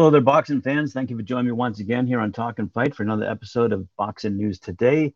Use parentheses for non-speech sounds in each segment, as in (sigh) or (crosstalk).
Hello there, boxing fans. Thank you for joining me once again here on Talk and Fight for another episode of Boxing News Today.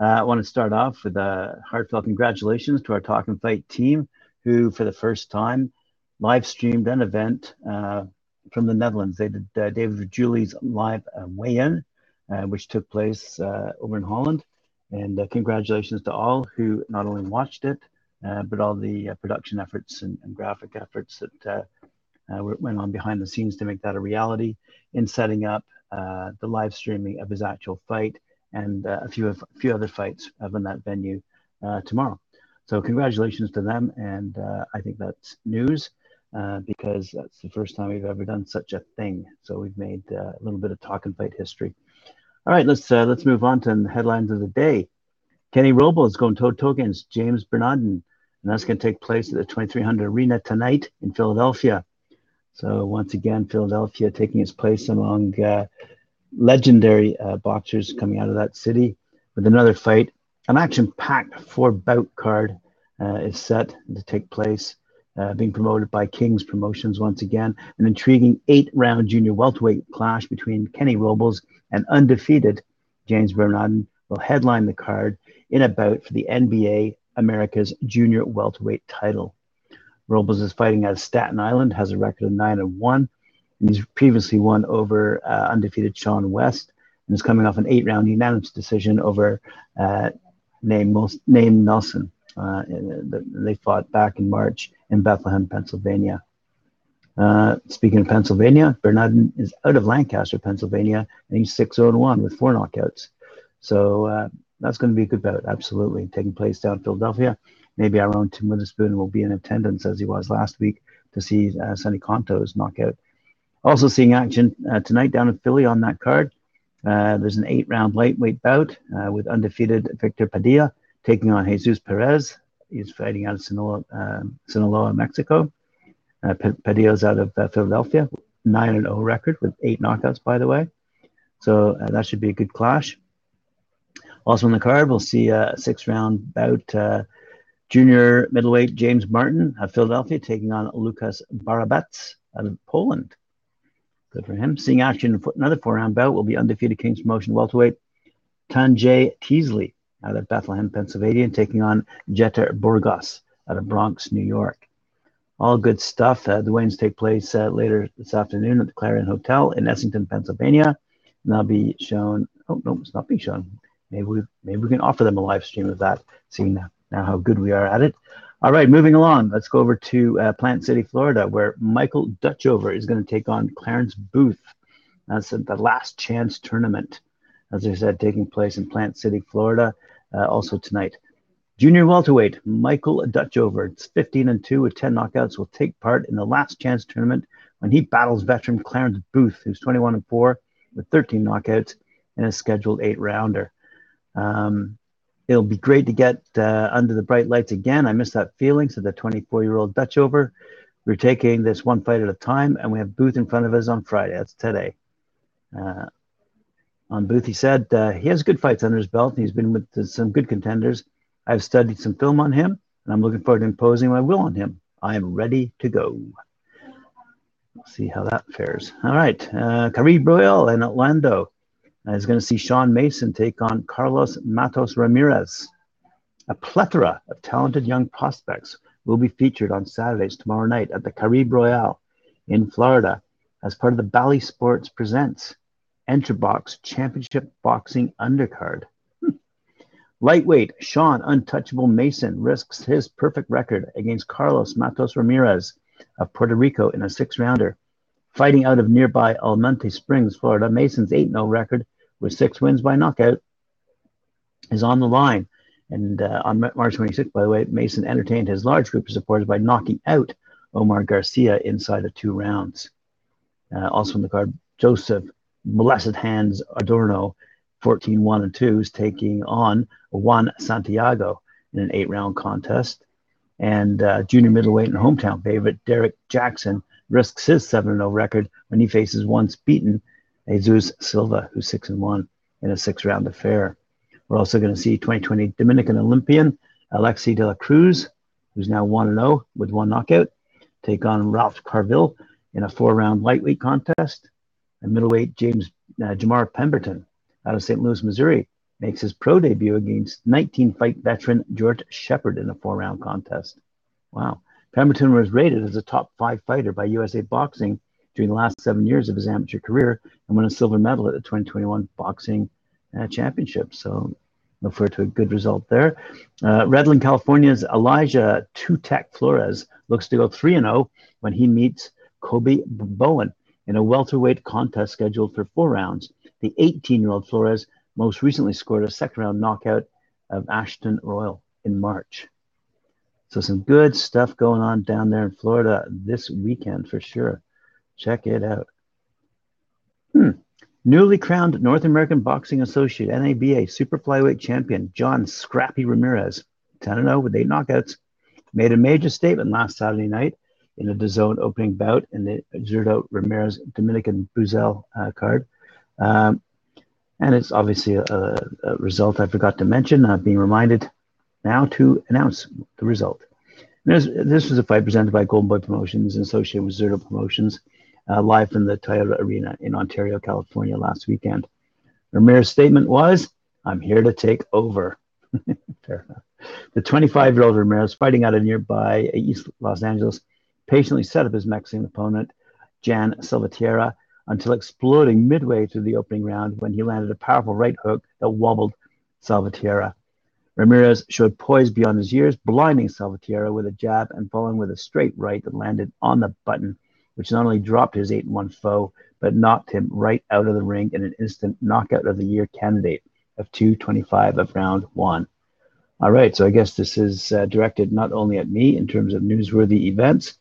Uh, I want to start off with a heartfelt congratulations to our Talk and Fight team, who for the first time live streamed an event uh, from the Netherlands. They did uh, David Julie's live uh, weigh-in, uh, which took place uh, over in Holland. And congratulations to all who not only watched it, but all the production efforts and, and, graphic efforts that went on behind the scenes to make that a reality in setting up the live streaming of his actual fight and uh, a few a few other fights in that venue uh, tomorrow. So congratulations to them, and uh, I think that's news uh, because that's the first time we've ever done such a thing. So we've made uh, a little bit of talk and fight history. All right, let's uh, let's move on to the headlines of the day. Kenny Robles going toe to toe against James Bernardin, and that's going to take place at the 2300 Arena tonight in Philadelphia. So once again, Philadelphia taking its place among legendary uh, boxers coming out of that city with another fight. An action packed four bout card uh, is set to take place, uh, being promoted by King's Promotions once again. An intriguing eight round junior welterweight clash between Kenny Robles and undefeated James Bernardin will headline the card in a bout for the NBA America's junior welterweight title. Robles is fighting out of Staten Island, has a record of 9 and 1 and he's previously won over uh, undefeated Sean West and is coming off an eight round unanimous decision over uh, name, name Nelson. Uh, they fought back in March in Bethlehem, Pennsylvania. Uh, speaking of Pennsylvania, Bernardin is out of Lancaster, Pennsylvania, and he's 6 0 1 with four knockouts. So uh, that's going to be a good bout, absolutely. Taking place down in Philadelphia. Maybe our own Tim Witherspoon will be in attendance as he was last week to see uh, Sonny Conto's knockout also seeing action uh, tonight down in Philly on that card. Uh, there's an eight round lightweight bout uh, with undefeated Victor Padilla taking on Jesus Perez. He's fighting out of Sinaloa, um, Sinaloa Mexico. Uh, Padilla's out of uh, Philadelphia, 9 0 record with eight knockouts, by the way. So that should be a good clash. Also on the card, we'll see a six round bout. Uh, junior middleweight James Martin of Philadelphia taking on Lucas Barabatz out of Poland. Good for him. Seeing action in another four round bout will be undefeated Kings Promotion welterweight Tanjay Teasley out of Bethlehem, Pennsylvania, taking on Jeter Burgos out of Bronx, New York. All good stuff. Uh, the weigh-ins take place uh, later this afternoon at the Clarion Hotel in Essington, Pennsylvania. And that'll be shown. Oh no, it's not being shown. Maybe we maybe we can offer them a live stream of that, seeing now, how good we are at it. All right, moving along. Let's go over to uh, Plant City, Florida, where Michael Dutchover is going to take on Clarence Booth. That's the last chance tournament, as I said, taking place in Plant City, Florida, uh, also tonight. Junior welterweight Michael Dutchover, it's 15 and 2 with 10 knockouts, will take part in the last chance tournament when he battles veteran Clarence Booth, who's 21 and 4 with 13 knockouts in a scheduled eight rounder. Um, it'll be great to get uh, under the bright lights again. I miss that feeling. So the 24 year old Dutchover. We're taking this one fight at a time, and we have Booth in front of us on Friday. That's today. Uh, on Booth, he said uh, he has good fights under his belt. He's been with some good contenders. I've studied some film on him, and I'm looking forward to imposing my will on him. I am ready to go. See how that fares. All right, uh, Caribe Royale in Orlando is going to see Sean Mason take on Carlos Matos Ramirez. A plethora of talented young prospects will be featured on Saturdays tomorrow night at the Caribe Royale in Florida as part of the Bally Sports Presents Entrabox Championship Boxing Undercard. (laughs) Lightweight Sean Untouchable Mason risks his perfect record against Carlos Matos Ramirez of Puerto Rico in a six rounder. Fighting out of nearby Altamonte Springs, Florida, Mason's 8 0 record with six wins by knockout, is on the line. And uh, on March 26th, by the way, Mason entertained his large group of supporters by knocking out Omar Garcia inside of two rounds. Uh, also on the card, Joseph Blessed Hands Adorno, 14 1 and 2, is taking on Juan Santiago in an eight round contest. And uh, junior middleweight and hometown favorite Derek Jackson risks his 7 0 record when he faces once beaten Jesus Silva, who's six and one in a six-round affair. We're also going to see 2020 Dominican Olympian Alexi de la Cruz, who's now one and zero oh with one knockout, take on Ralph Carville in a four-round lightweight contest. And middleweight James uh, Jamar Pemberton out of St. Louis, Missouri, makes his pro debut against 19 fight veteran George Shepard in a four round contest. Wow. Pemberton was rated as a top five fighter by USA Boxing during the last seven years of his amateur career and won a silver medal at the 2021 Boxing uh, Championship. So look forward to a good result there. Uh, Redland, California's Elijah Two-Tech Flores looks to go 3 0 when he meets Kobe Bowen in a welterweight contest scheduled for four rounds. The 18 year old Flores most recently scored a second round knockout of Ashton Royal in March. So, some good stuff going on down there in Florida this weekend for sure. Check it out. Hmm. Newly crowned North American Boxing Associate NABA Super Flyweight Champion John Scrappy Ramirez, 10 0 with eight knockouts, made a major statement last Saturday night in a DAZN opening bout in the Zurdo Ramirez Dominican Boesel uh, card. Um, and it's obviously a, a, result I forgot to mention. I'm being reminded now to announce the result. This, this was a fight presented by Golden Boy Promotions and associated with Zurdo Promotions, uh, live from the Toyota Arena in Ontario, California last weekend. Ramirez's statement was, I'm here to take over. (laughs) Fair enough. The 25 year old Ramirez, fighting out of nearby East Los Angeles, patiently set up his Mexican opponent, Jan Salvatierra, until exploding midway through the opening round when he landed a powerful right hook that wobbled Salvatierra. Ramirez showed poise beyond his years, blinding Salvatierra with a jab and following with a straight right that landed on the button, which not only dropped his 8 1 foe, but knocked him right out of the ring in an instant knockout of the year candidate of 225 of round one. All right, so I guess this is uh, directed not only at me in terms of newsworthy events,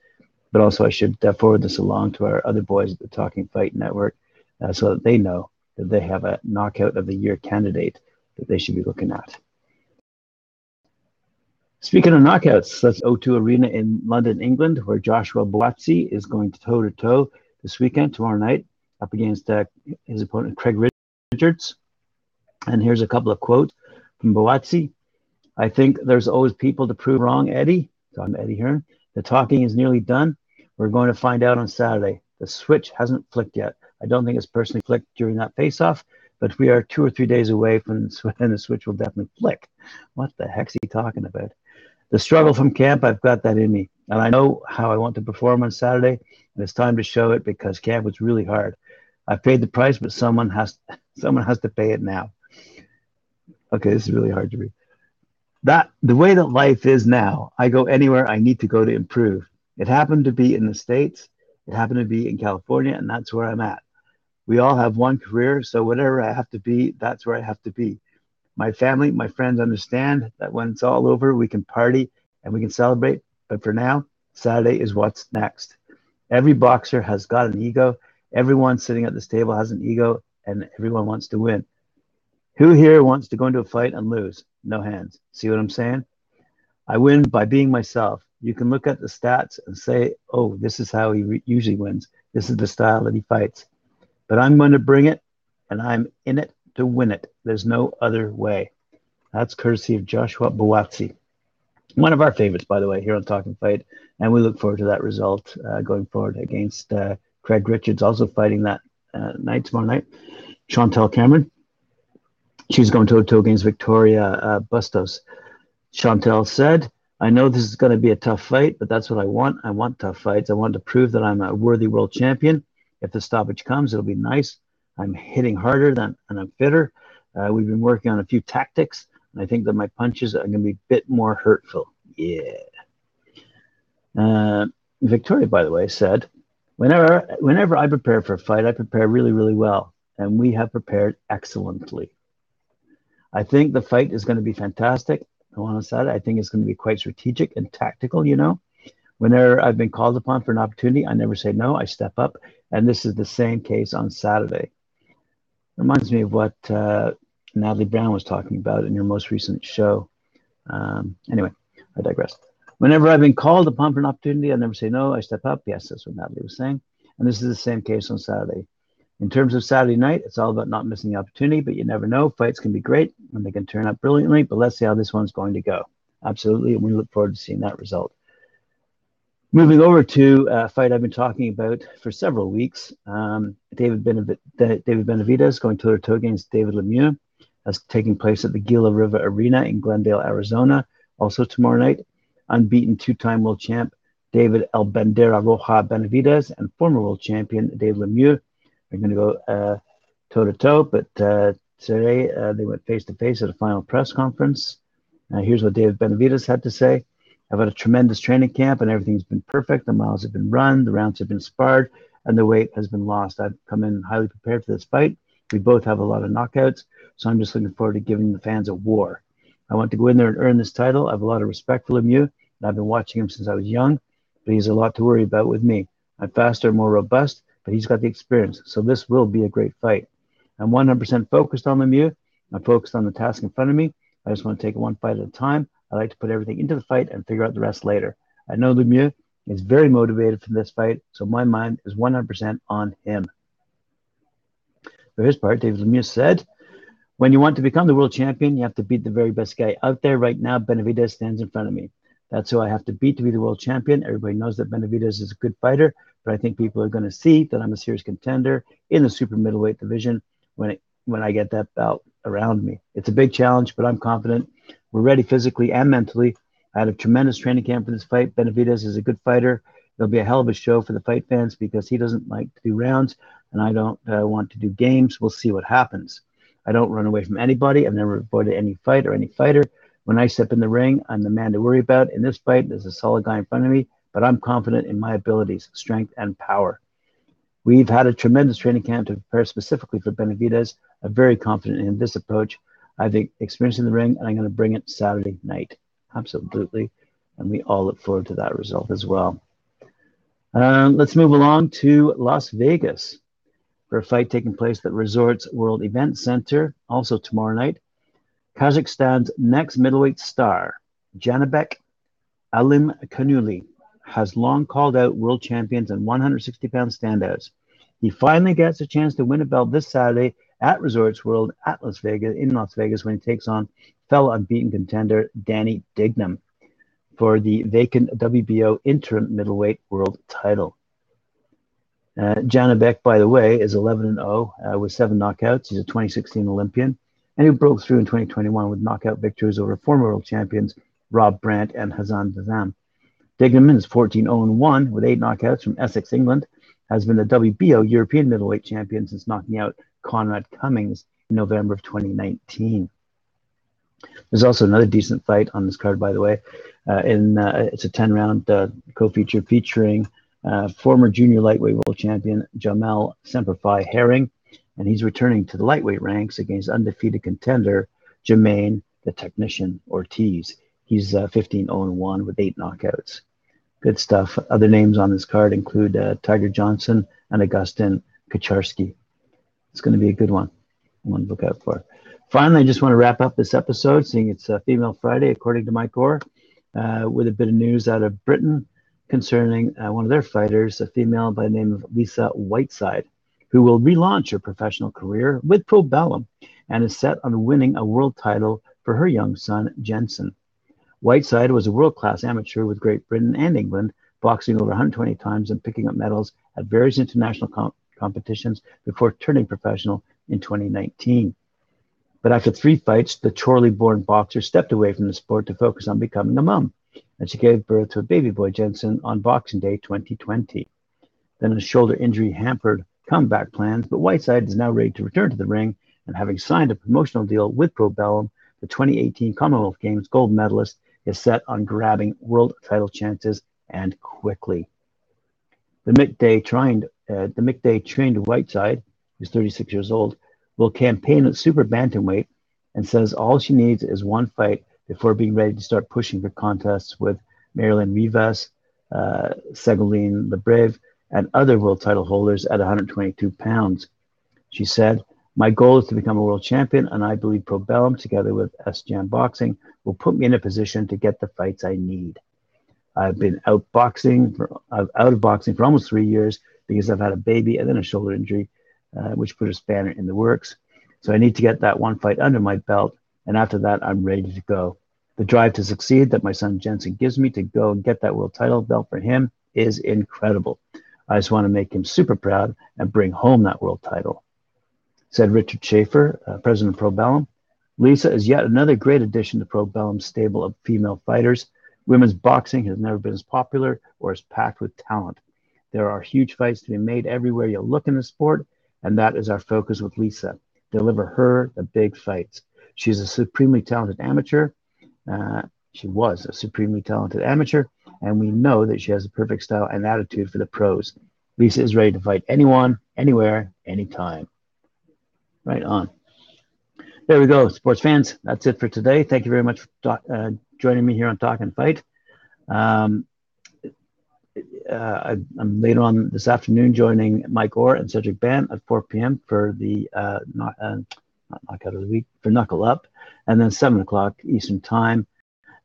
but also I should uh, forward this along to our other boys at the Talking Fight Network uh, so that they know that they have a knockout of the year candidate that they should be looking at. Speaking of knockouts, that's O2 Arena in London, England, where Joshua Buatsi is going toe to toe this weekend, tomorrow night, up against uh, his opponent Craig Richards. And here's a couple of quotes from Buatsi. I think there's always people to prove wrong, Eddie. I'm Eddie Hearn. The talking is nearly done. We're going to find out on Saturday. The switch hasn't flicked yet. I don't think it's personally flicked during that face-off, but we are two or three days away from when (laughs) the switch will definitely flick. What the heck's he talking about? The struggle from camp, I've got that in me. And I know how I want to perform on Saturday, and it's time to show it because camp was really hard. I paid the price, but someone has (laughs) someone has to pay it now. Okay, this is really hard to read. That the way that life is now, I go anywhere I need to go to improve. It happened to be in the States, it happened to be in California, and that's where I'm at. We all have one career, so whatever I have to be, that's where I have to be. My family, my friends understand that when it's all over, we can party and we can celebrate. But for now, Saturday is what's next. Every boxer has got an ego. Everyone sitting at this table has an ego, and everyone wants to win. Who here wants to go into a fight and lose? No hands. See what I'm saying? I win by being myself you can look at the stats and say, oh, this is how he re- usually wins. This is the style that he fights. But I'm going to bring it, and I'm in it to win it. There's no other way. That's courtesy of Joshua Buatsi. One of our favorites, by the way, here on Talking Fight. And we look forward to that result uh, going forward against uh, Craig Richards, also fighting that uh, night, tomorrow night. Chantelle Cameron. She's going toe to toe against Victoria uh, Bustos. Chantelle said, I know this is going to be a tough fight, but that's what I want. I want tough fights. I want to prove that I'm a worthy world champion. If the stoppage comes, it'll be nice. I'm hitting harder than and I'm fitter. Uh, we've been working on a few tactics, and I think that my punches are going to be a bit more hurtful. Yeah. Uh, Victoria, by the way, said, whenever whenever I prepare for a fight, I prepare really, really well, and we have prepared excellently. I think the fight is going to be fantastic. I want On side, I think it's going to be quite strategic and tactical. You know, whenever I've been called upon for an opportunity, I never say no. I step up, and this is the same case on Saturday. Reminds me of what uh, Natalie Brown was talking about in your most recent show. Um, anyway, I digress. Whenever I've been called upon for an opportunity, I never say no. I step up. Yes, that's what Natalie was saying. And this is the same case on Saturday. In terms of Saturday night, it's all about not missing the opportunity, but you never know. Fights can be great and they can turn out brilliantly, but let's see how this one's going to go. Absolutely. And we look forward to seeing that result. Moving over to a fight I've been talking about for several weeks, um, David, Benav- David Benavidez going toe to toe against David Lemieux. That's taking place at the Gila River Arena in Glendale, Arizona. Also tomorrow night, unbeaten two-time world champ David El Bandera Roja Benavidez and former world champion David Lemieux are going to go toe to toe. But uh, today uh, they went face to face at a final press conference. Uh, here's what David Benavidez had to say. I've had a tremendous training camp and everything's been perfect. The miles have been run, the rounds have been sparred, and the weight has been lost. I've come in highly prepared for this fight. We both have a lot of knockouts, so I'm just looking forward to giving the fans a war. I want to go in there and earn this title. I have a lot of respect for Lemieux, and I've been watching him since I was young, but he's a lot to worry about with me. I'm faster, more robust, but he's got the experience, so this will be a great fight. I'm 100% focused on Lemieux. I'm focused on the task in front of me. I just want to take it one fight at a time. I like to put everything into the fight and figure out the rest later. I know Lemieux is very motivated for this fight, so my mind is 100% on him. For his part, David Lemieux said, when you want to become the world champion, you have to beat the very best guy out there right now. Benavidez stands in front of me. That's who I have to beat to be the world champion. Everybody knows that Benavidez is a good fighter, but I think people are going to see that I'm a serious contender in the super middleweight division when it, when I get that belt around me. It's a big challenge, but I'm confident we're ready physically and mentally. I had a tremendous training camp for this fight. Benavidez is a good fighter. It'll be a hell of a show for the fight fans because he doesn't like to do rounds and I don't uh, want to do games. We'll see what happens. I don't run away from anybody. I've never avoided any fight or any fighter. When I step in the ring, I'm the man to worry about. In this fight, there's a solid guy in front of me, but I'm confident in my abilities, strength, and power. We've had a tremendous training camp to prepare specifically for Benavidez. I'm very confident in this approach. I've experienced in the ring, and I'm going to bring it Saturday night. Absolutely. And we all look forward to that result as well. Uh, let's move along to Las Vegas for a fight taking place at Resorts World Event Center, also tomorrow night. Kazakhstan's next middleweight star, Janabek Alim Kanuli, has long called out world champions and 160 pound standouts. He finally gets a chance to win a belt this Saturday at Resorts World at Las Vegas in Las Vegas when he takes on fellow unbeaten contender Danny Dignum for the vacant WBO interim middleweight world title. Uh, Janibek, by the way, is 11 and 0 uh, with seven knockouts. He's a 2016 Olympian, and he broke through in 2021 with knockout victories over former world champions Rob Brandt and Hassan Dazam. Dignum is 14 0 1 with eight knockouts from Essex, England. Has been the WBO European middleweight champion since knocking out Conrad Cummings in November of 2019. There's also another decent fight on this card, by the way. Uh, in uh, it's a 10 round uh, co-feature featuring uh, former junior lightweight world champion Jamel Semperfi Herring, and he's returning to the lightweight ranks against undefeated contender Jamaine the Technician Ortiz. He's uh, 15 0 1 with eight knockouts. Good stuff. Other names on this card include uh, Tiger Johnson and Augustin Kacharski. It's going to be a good one. One to look out for. Finally, I just want to wrap up this episode, seeing it's a Female Friday, according to Mike Gore, uh, with a bit of news out of Britain concerning uh, one of their fighters, a female by the name of Lisa Whiteside, who will relaunch her professional career with Probellum and is set on winning a world title for her young son, Jensen. Whiteside was a world class amateur with Great Britain and England, boxing over 120 times and picking up medals at various international com- competitions before turning professional in 2019. But after three fights, the Chorley born boxer stepped away from the sport to focus on becoming a mom, and she gave birth to a baby boy, Jensen, on Boxing Day 2020. Then a shoulder injury hampered comeback plans, but Whiteside is now ready to return to the ring, and having signed a promotional deal with Probellum, the 2018 Commonwealth Games gold medalist is set on grabbing world title chances and quickly. The midday Day trained uh, the Mick Day trained Whiteside, who's 36 years old, will campaign at super bantamweight and says all she needs is one fight before being ready to start pushing for contests with Mayerlin Rivas, uh, Ségolène Lebrave, and other world title holders at 122 pounds. She said, My goal is to become a world champion, and I believe Probellum, together with SJAM Boxing, will put me in a position to get the fights I need. I've been out boxing, for, out of boxing for almost three years because I've had a baby and then a shoulder injury, uh, which put a spanner in the works. So I need to get that one fight under my belt, and after that, I'm ready to go. The drive to succeed that my son Jensen gives me to go and get that world title belt for him is incredible. I just want to make him super proud and bring home that world title. Said Richard Schaefer, uh, president of Probellum. Lisa is yet another great addition to Probellum's stable of female fighters. Women's boxing has never been as popular or as packed with talent. There are huge fights to be made everywhere you look in the sport, and that is our focus with Lisa. Deliver her the big fights. She's a supremely talented amateur. Uh, she was a supremely talented amateur, and we know that she has a perfect style and attitude for the pros. Lisa is ready to fight anyone, anywhere, anytime. Right on. There we go, sports fans. That's it for today. Thank you very much for uh, joining me here on Talk and Fight. Um, uh, I, am later on this afternoon joining Mike Orr and Cedric Ban at 4 p.m. for the uh, not, uh, not knockout of the week for Knuckle Up, and then 7 o'clock Eastern Time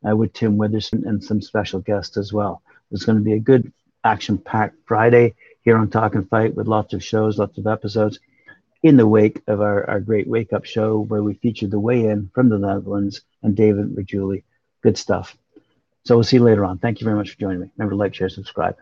uh, with Tim Witherspoon and some special guests as well. It's going to be a good action-packed Friday here on Talk and Fight with lots of shows, lots of episodes in the wake of our, our great wake up show where we featured the weigh in from the Netherlands and David Rajuli. Good stuff. So we'll see you later on. Thank you very much for joining me. Remember to like, share, subscribe.